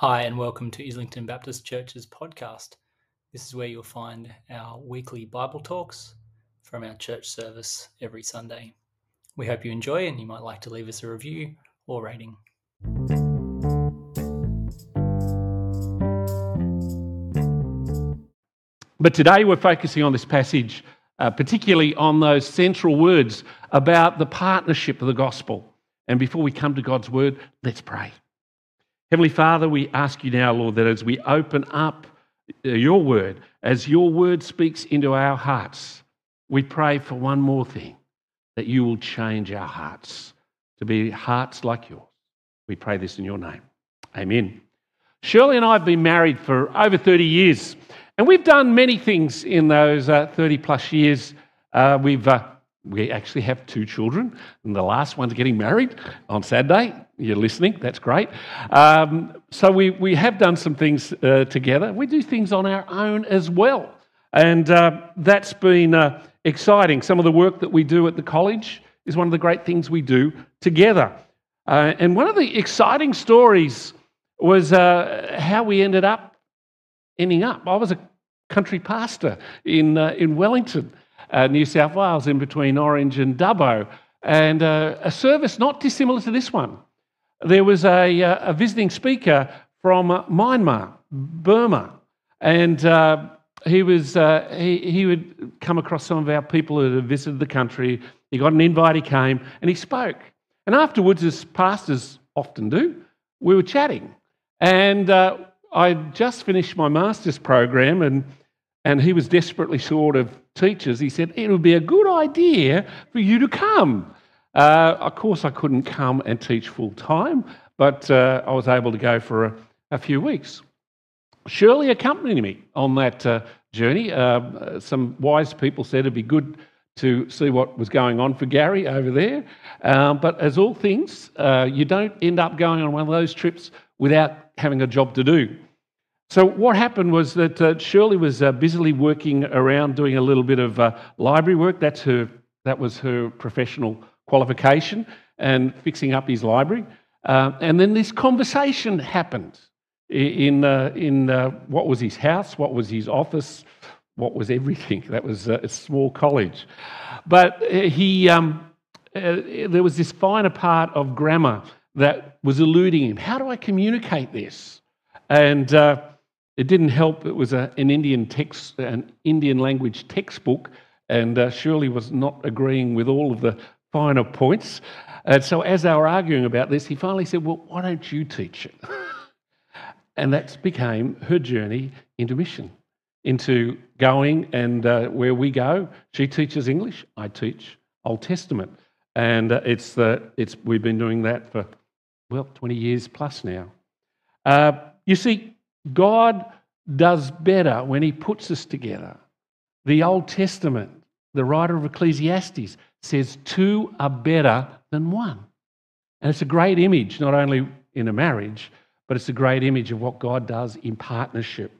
Hi, and welcome to Islington Baptist Church's podcast. This is where you'll find our weekly Bible talks from our church service every Sunday. We hope you enjoy, and you might like to leave us a review or rating. But today we're focusing on this passage, uh, particularly on those central words about the partnership of the gospel. And before we come to God's word, let's pray. Heavenly Father, we ask you now, Lord, that as we open up uh, your word, as your word speaks into our hearts, we pray for one more thing that you will change our hearts to be hearts like yours. We pray this in your name. Amen. Shirley and I have been married for over 30 years, and we've done many things in those uh, 30 plus years. Uh, we've uh, we actually have two children, and the last one's getting married on Saturday. You're listening, that's great. Um, so we, we have done some things uh, together. We do things on our own as well. And uh, that's been uh, exciting. Some of the work that we do at the college is one of the great things we do together. And one of the exciting stories was how we ended up ending up. I was a country pastor in, uh, in Wellington uh, New South Wales, in between Orange and Dubbo, and uh, a service not dissimilar to this one. There was a, uh, a visiting speaker from Myanmar, Burma, and uh, he, was, uh, he, he would come across some of our people who had visited the country. He got an invite, he came, and he spoke. And afterwards, as pastors often do, we were chatting. And uh, I just finished my master's program, and, and he was desperately short of teachers, he said, It would be a good idea for you to come. Uh, of course, I couldn't come and teach full time, but uh, I was able to go for a, a, few weeks. Shirley accompanied me on that uh, journey. Uh, some wise people said it'd be good to see what was going on for Gary over there. Um, but as all things, uh, you don't end up going on one of those trips without having a job to do. So, what happened was that uh, Shirley was uh, busily working around doing a little bit of uh, library work. That's her, that was her professional qualification, and fixing up his library. Uh, and then this conversation happened in, uh, in uh, what was his house, what was his office, what was everything. That was a small college. But he, um, there was this finer part of grammar that was eluding him. How do I communicate this? And it didn't help. It was a, an Indian text, an Indian language textbook, and uh, Shirley was not agreeing with all of the finer points. And so, as they were arguing about this, he finally said, "Well, why don't you teach it?" and that became her journey into mission, into going and uh, where we go. She teaches English. I teach Old Testament, and uh, it's the it's we've been doing that for well 20 years plus now. Uh, you see, God does better when He puts us together. The Old Testament, the writer of Ecclesiastes, says two are better than one. And it's a great image, not only in a marriage, but it's a great image of what God does in partnership.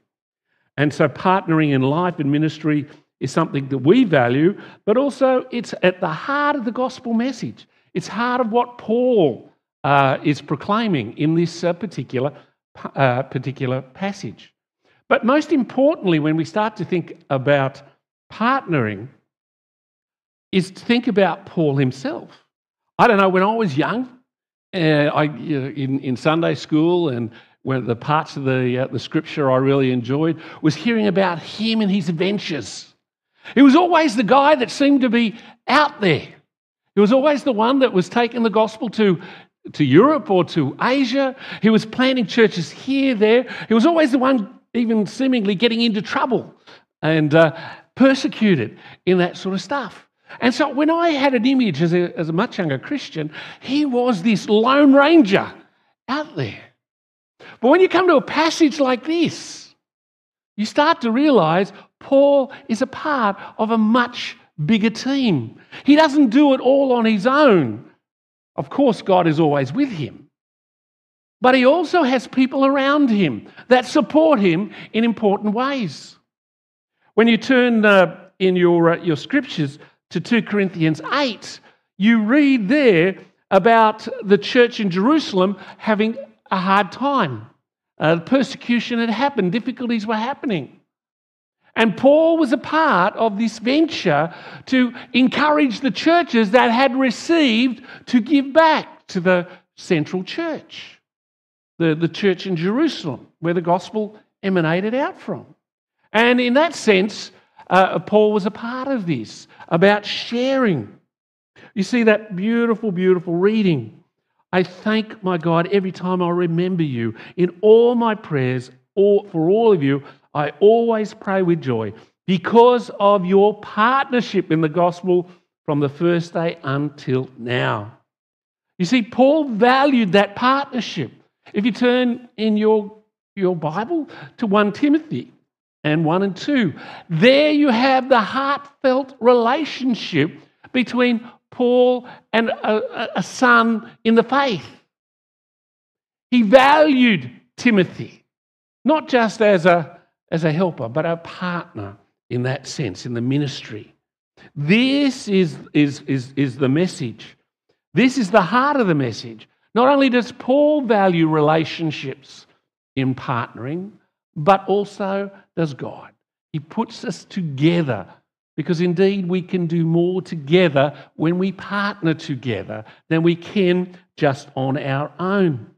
And so, partnering in life and ministry is something that we value, but also it's at the heart of the gospel message. It's heart of what Paul uh, is proclaiming in this uh, particular uh, particular passage. But most importantly, when we start to think about partnering, is to think about Paul himself. I don't know, when I was young, uh, I, you know, in, in Sunday school and when the parts of the, uh, the scripture I really enjoyed was hearing about him and his adventures. He was always the guy that seemed to be out there. He was always the one that was taking the gospel to to Europe or to Asia. He was planting churches here, there. He was always the one, even seemingly getting into trouble and uh, persecuted in that sort of stuff. And so when I had an image as a, as a much younger Christian, he was this lone ranger out there. But when you come to a passage like this, you start to realize Paul is a part of a much bigger team. He doesn't do it all on his own. Of course, God is always with him. But he also has people around him that support him in important ways. When you turn uh, in your, uh, your scriptures to 2 Corinthians 8, you read there about the church in Jerusalem having a hard time. Uh, persecution had happened, difficulties were happening. And Paul was a part of this venture to encourage the churches that had received to give back to the central church, the, the church in Jerusalem, where the gospel emanated out from. And in that sense, uh, Paul was a part of this, about sharing. You see that beautiful, beautiful reading. I thank my God every time I remember you. In all my prayers all, for all of you, I always pray with joy because of your partnership in the gospel from the first day until now. You see, Paul valued that partnership. If you turn in your, your Bible to 1 Timothy and 1 and 2, there you have the heartfelt relationship between Paul and a, a son in the faith. He valued Timothy, not just as a, as a helper, but a partner in that sense, in the ministry. This is, is, is, is the message this is the heart of the message. Not only does Paul value relationships in partnering, but also does God. He puts us together because indeed we can do more together when we partner together than we can just on our own.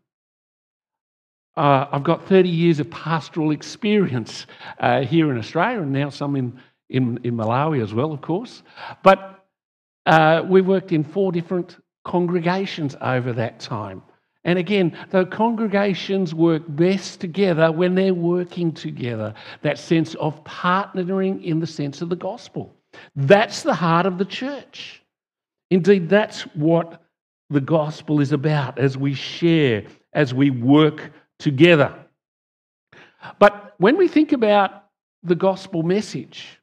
Uh, I've got 30 years of pastoral experience uh, here in Australia and now some in, in, in Malawi as well, of course. But uh, we worked in four different congregations over that time. And again, the congregations work best together when they're working together. That sense of partnering in the sense of the gospel. That's the heart of the church. Indeed, that's what the gospel is about as we share, as we work together. But when we think about the gospel message,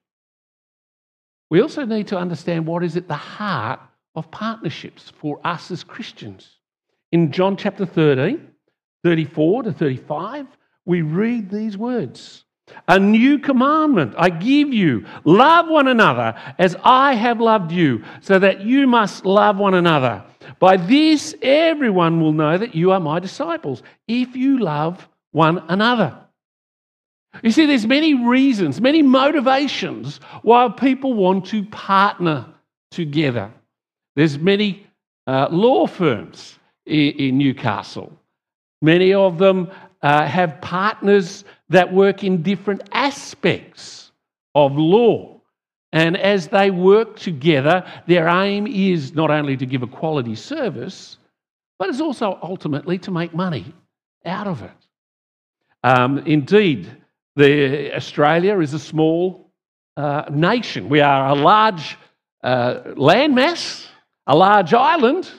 we also need to understand what is at the heart of partnerships for us as Christians. In John chapter 13, 34 to 35, we read these words A new commandment I give you love one another as I have loved you, so that you must love one another. By this, everyone will know that you are my disciples, if you love one another. You see, there's many reasons, many motivations why people want to partner together. There's many uh, law firms in, in, Newcastle. Many of them uh, have partners that work in different aspects of law. And as they work together, their aim is not only to give a quality service, but it's also ultimately to make money out of it. Um, indeed, the, Australia is a small uh, nation. We are a large uh, landmass, a large island,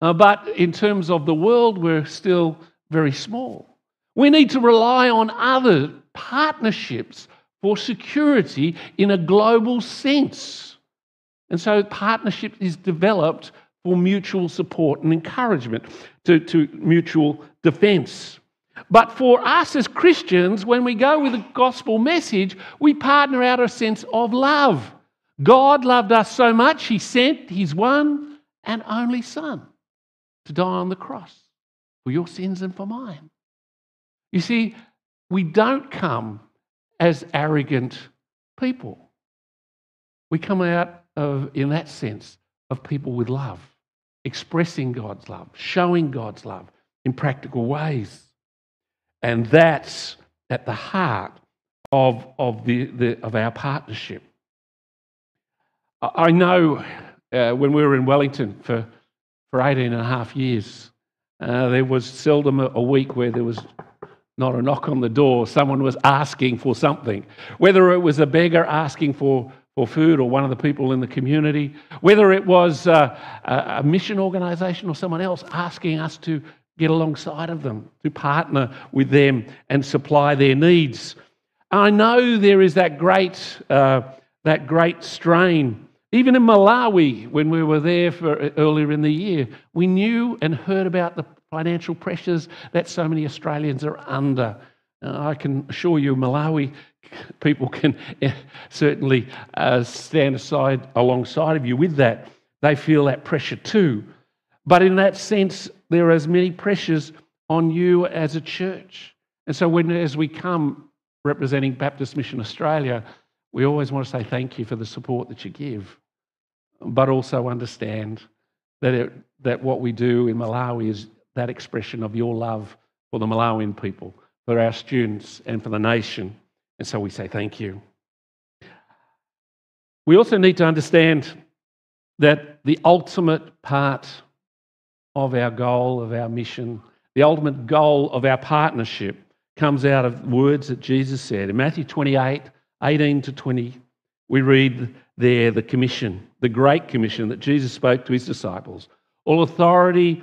uh, but in terms of the world, we're still very small. We need to rely on other partnerships for security in a global sense. And so, partnership is developed for mutual support and encouragement, to, to mutual defense. But for us as Christians, when we go with a gospel message, we partner out a sense of love. God loved us so much, He sent His one and only Son to die on the cross for your sins and for mine. You see, we don't come as arrogant people. We come out of, in that sense, of people with love, expressing God's love, showing God's love in practical ways. And that's at the heart of, of, the, the, of our partnership. I know uh, when we were in Wellington for, for 18 and a half years, uh, there was seldom a, a week where there was not a knock on the door. Someone was asking for something. Whether it was a beggar asking for, for food or one of the people in the community, whether it was uh, a, mission organisation or someone else asking us to get alongside of them, to partner with them and supply their needs. I know there is that great, uh, that great strain even in Malawi, when we were there for earlier in the year, we knew and heard about the financial pressures that so many Australians are under. I can assure you, Malawi people can uh, certainly uh, stand aside alongside of you with that. they feel that pressure too. But in that sense, there are as many pressures on you as a church. And so, when, as we come representing Baptist Mission Australia, we always want to say thank you for the support that you give, but also understand that, it, that what we do in Malawi is that expression of your love for the Malawian people, for our students, and for the nation. And so we say thank you. We also need to understand that the ultimate part of our goal, of our mission, the ultimate goal of our partnership comes out of words that Jesus said. In Matthew 28 18 to 20, we read there the commission, the great commission that Jesus spoke to his disciples. All authority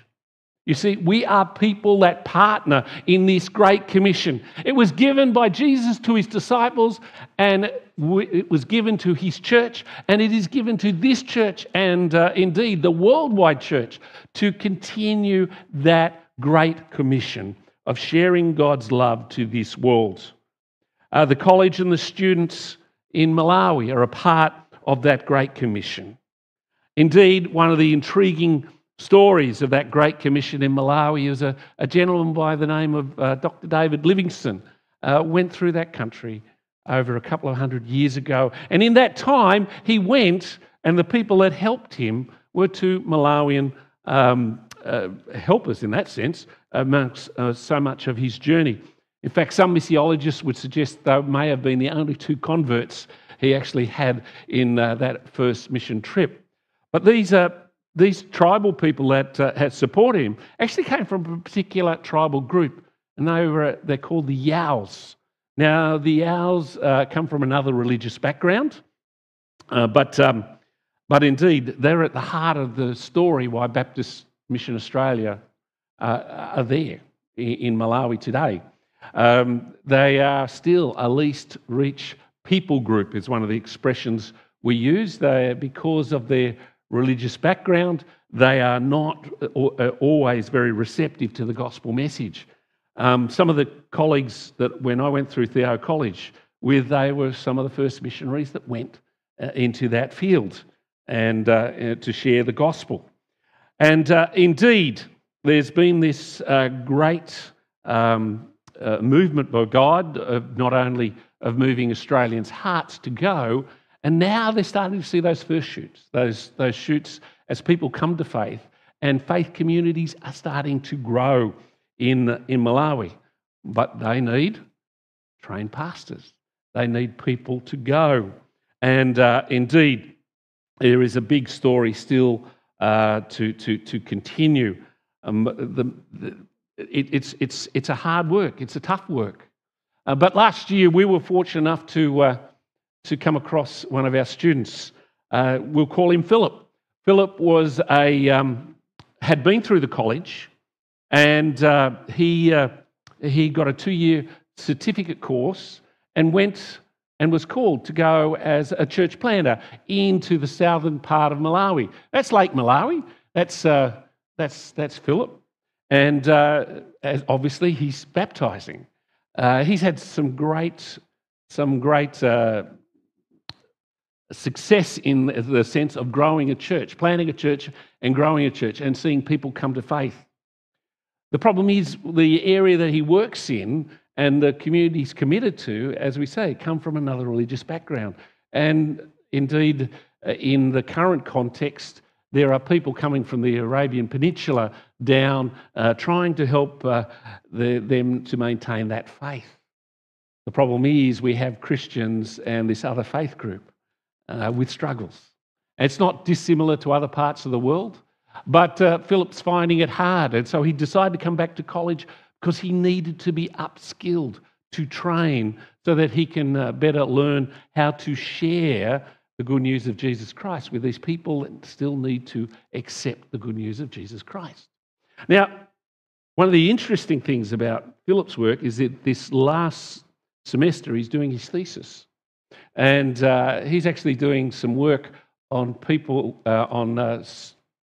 You see, we are people that partner in this great commission. It was given by Jesus to his disciples, and it was given to his church, and it is given to this church and uh, indeed the worldwide church to continue that great commission of sharing God's love to this world. Uh, the college and the students in Malawi are a part of that great commission. Indeed, one of the intriguing stories of that great commission in Malawi is a, a gentleman by the name of uh, Dr. David Livingstone uh, went through that country over a couple of hundred years ago. And in that time, he went, and the people that helped him were two Malawian um, uh, helpers in that sense, amongst uh, so much of his journey. In fact, some missiologists would suggest they may have been the only two converts he actually had in uh, that first mission trip. But these are these tribal people that uh, had supported him actually came from a particular tribal group, and they were they're called the Yaos. Now, the Yaos uh, come from another religious background, uh, but um, but indeed they're at the heart of the story why Baptist Mission Australia uh, are there in Malawi today. Um, they are still a least reach people group, is one of the expressions we use. They, because of their religious background, they are not uh, uh, always very receptive to the gospel message. Um, some of the colleagues that when I went through Theo College with, they were some of the first missionaries that went uh, into that field and uh, to share the gospel. And uh, indeed, there's been this uh, great um, movement by God of not only of moving Australians' hearts to go, and now they're starting to see those first shoots, those, those shoots as people come to faith, and faith communities are starting to grow in, in Malawi. But they need trained pastors, they need people to go. And uh, indeed, there is a big story still uh, to, to, to continue. Um, the, the, it, it's, it's, it's a hard work, it's a tough work. Uh, but last year, we were fortunate enough to uh, to come across one of our students. Uh, we'll call him Philip. Philip was a um, had been through the college, and uh, he uh, he got a two year certificate course and went and was called to go as a church planter into the southern part of Malawi. That's Lake Malawi. That's uh, that's that's Philip, and uh, obviously he's baptizing. Uh, he's had some great some great success in the sense of growing a church, planting a church and growing a church and seeing people come to faith. The problem is the area that he works in and the community he's committed to, as we say, come from another religious background. And indeed, uh, in the current context, there are people coming from the Arabian Peninsula down uh, trying to help uh, the, them to maintain that faith. The problem is we have Christians and this other faith group uh, with struggles. It's not dissimilar to other parts of the world, but uh, Philip's finding it hard. And so he decided to come back to college because he needed to be upskilled to train so that he can uh, better learn how to share the good news of Jesus Christ with these people that still need to accept the good news of Jesus Christ. Now, one of the interesting things about Philip's work is that this last semester he's doing his thesis. And uh, he's actually doing some work on people, uh, on, uh,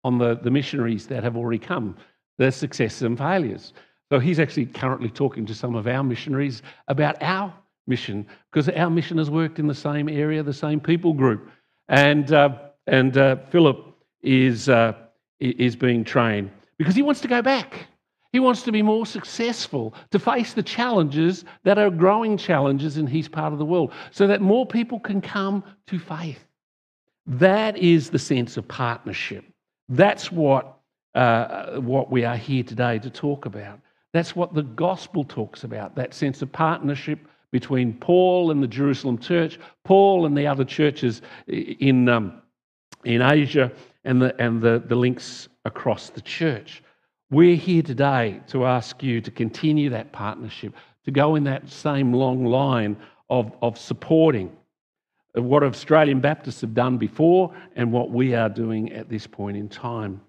on the, the missionaries that have already come, their successes and failures. So he's actually currently talking to some of our missionaries about our mission, because our mission has worked in the same area, the same people group. And, uh, and uh, Philip is, uh, is being trained because he wants to go back. He wants to be more successful, to face the challenges that are growing challenges in his part of the world, so that more people can come to faith. That is the sense of partnership. That's what, uh, what we are here today to talk about. That's what the gospel talks about that sense of partnership between Paul and the Jerusalem church, Paul and the other churches in, um, in Asia, and, the, and the, the links across the church. We're here today to ask you to continue that partnership, to go in that same long line of, of supporting what Australian Baptists have done before and what we are doing at this point in time.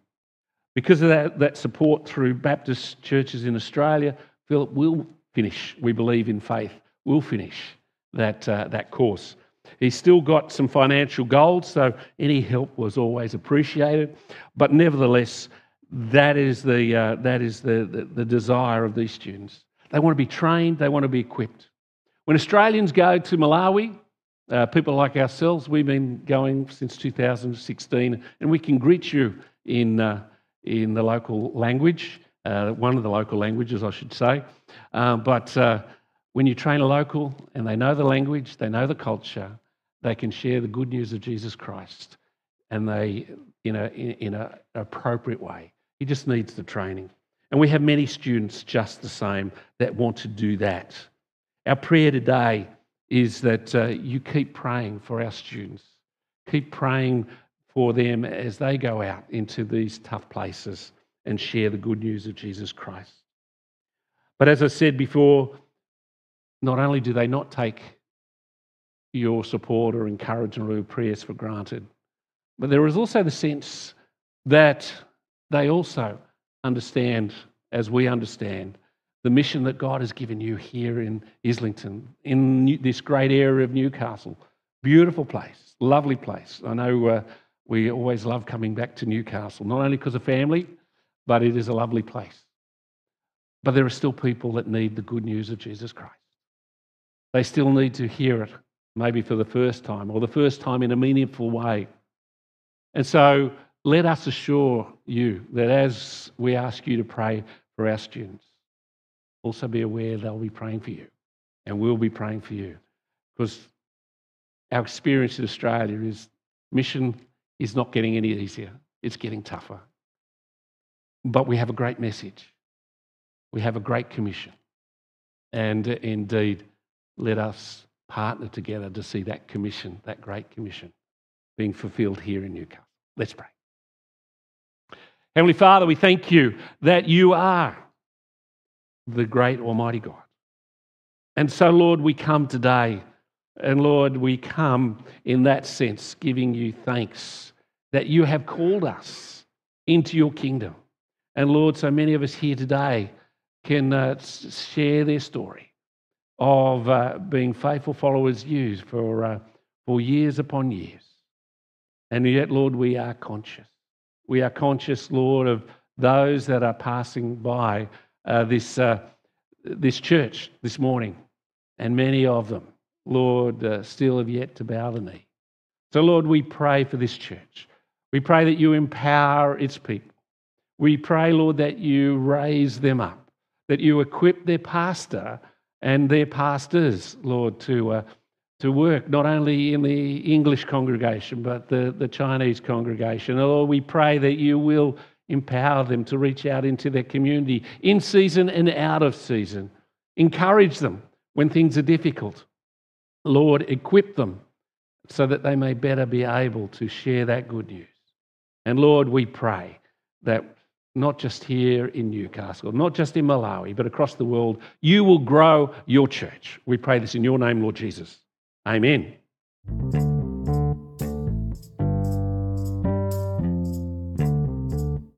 Because of that, that support through Baptist churches in Australia, Philip will finish, we believe in faith, will finish that, uh, that course. He's still got some financial goals, so any help was always appreciated. But nevertheless, that is the, uh, that is the, the, the desire of these students. They want to be trained, they want to be equipped. When Australians go to Malawi, uh, people like ourselves, we've been going since 2016, and we can greet you in, uh, in the local language, uh, one of the local languages, I should say. Uh, but uh, when you train a local and they know the language, they know the culture, they can share the good news of Jesus Christ, and they in a in, in an appropriate way. He just needs the training. And we have many students just the same that want to do that. Our prayer today is that uh, you keep praying for our students. Keep praying for them as they go out into these tough places and share the good news of Jesus Christ. But as I said before, not only do they not take your support or encouragement or prayers for granted, but there is also the sense that they also understand, as we understand, the mission that God has given you here in Islington, in this great area of Newcastle. Beautiful place, lovely place. I know uh, we always love coming back to Newcastle, not only because of family, but it is a lovely place. But there are still people that need the good news of Jesus Christ. They still need to hear it, maybe for the first time, or the first time in a meaningful way. And so let us assure you that as we ask you to pray for our students, also be aware they'll be praying for you and we'll be praying for you. Because our experience in Australia is mission is not getting any easier, it's getting tougher. But we have a great message, we have a great commission. And uh, indeed, let us partner together to see that commission, that great commission, being fulfilled here in Newcastle. Let's pray. Heavenly Father, we thank you that you are the great Almighty God. And so, Lord, we come today, and Lord, we come in that sense, giving you thanks that you have called us into your kingdom. And Lord, so many of us here today can uh, share their story of uh, being faithful followers you for, uh, for years upon years. And yet, Lord, we are conscious. We are conscious, Lord, of those that are passing by uh, this, uh, this church this morning. And many of them, Lord, uh, still have yet to bow the knee. So, Lord, we pray for this church. We pray that you empower its people. We pray, Lord, that you raise them up, that you equip their pastor and their pastors, Lord, to, uh, to work not only in the English congregation, but the, the Chinese congregation. Lord, we pray that you will empower them to reach out into their community in season and out of season. Encourage them when things are difficult. Lord, equip them so that they may better be able to share that good news. And Lord, we pray that not just here in Newcastle, not just in Malawi, but across the world, you will grow your church. We pray this in your name, Lord Jesus. Amen.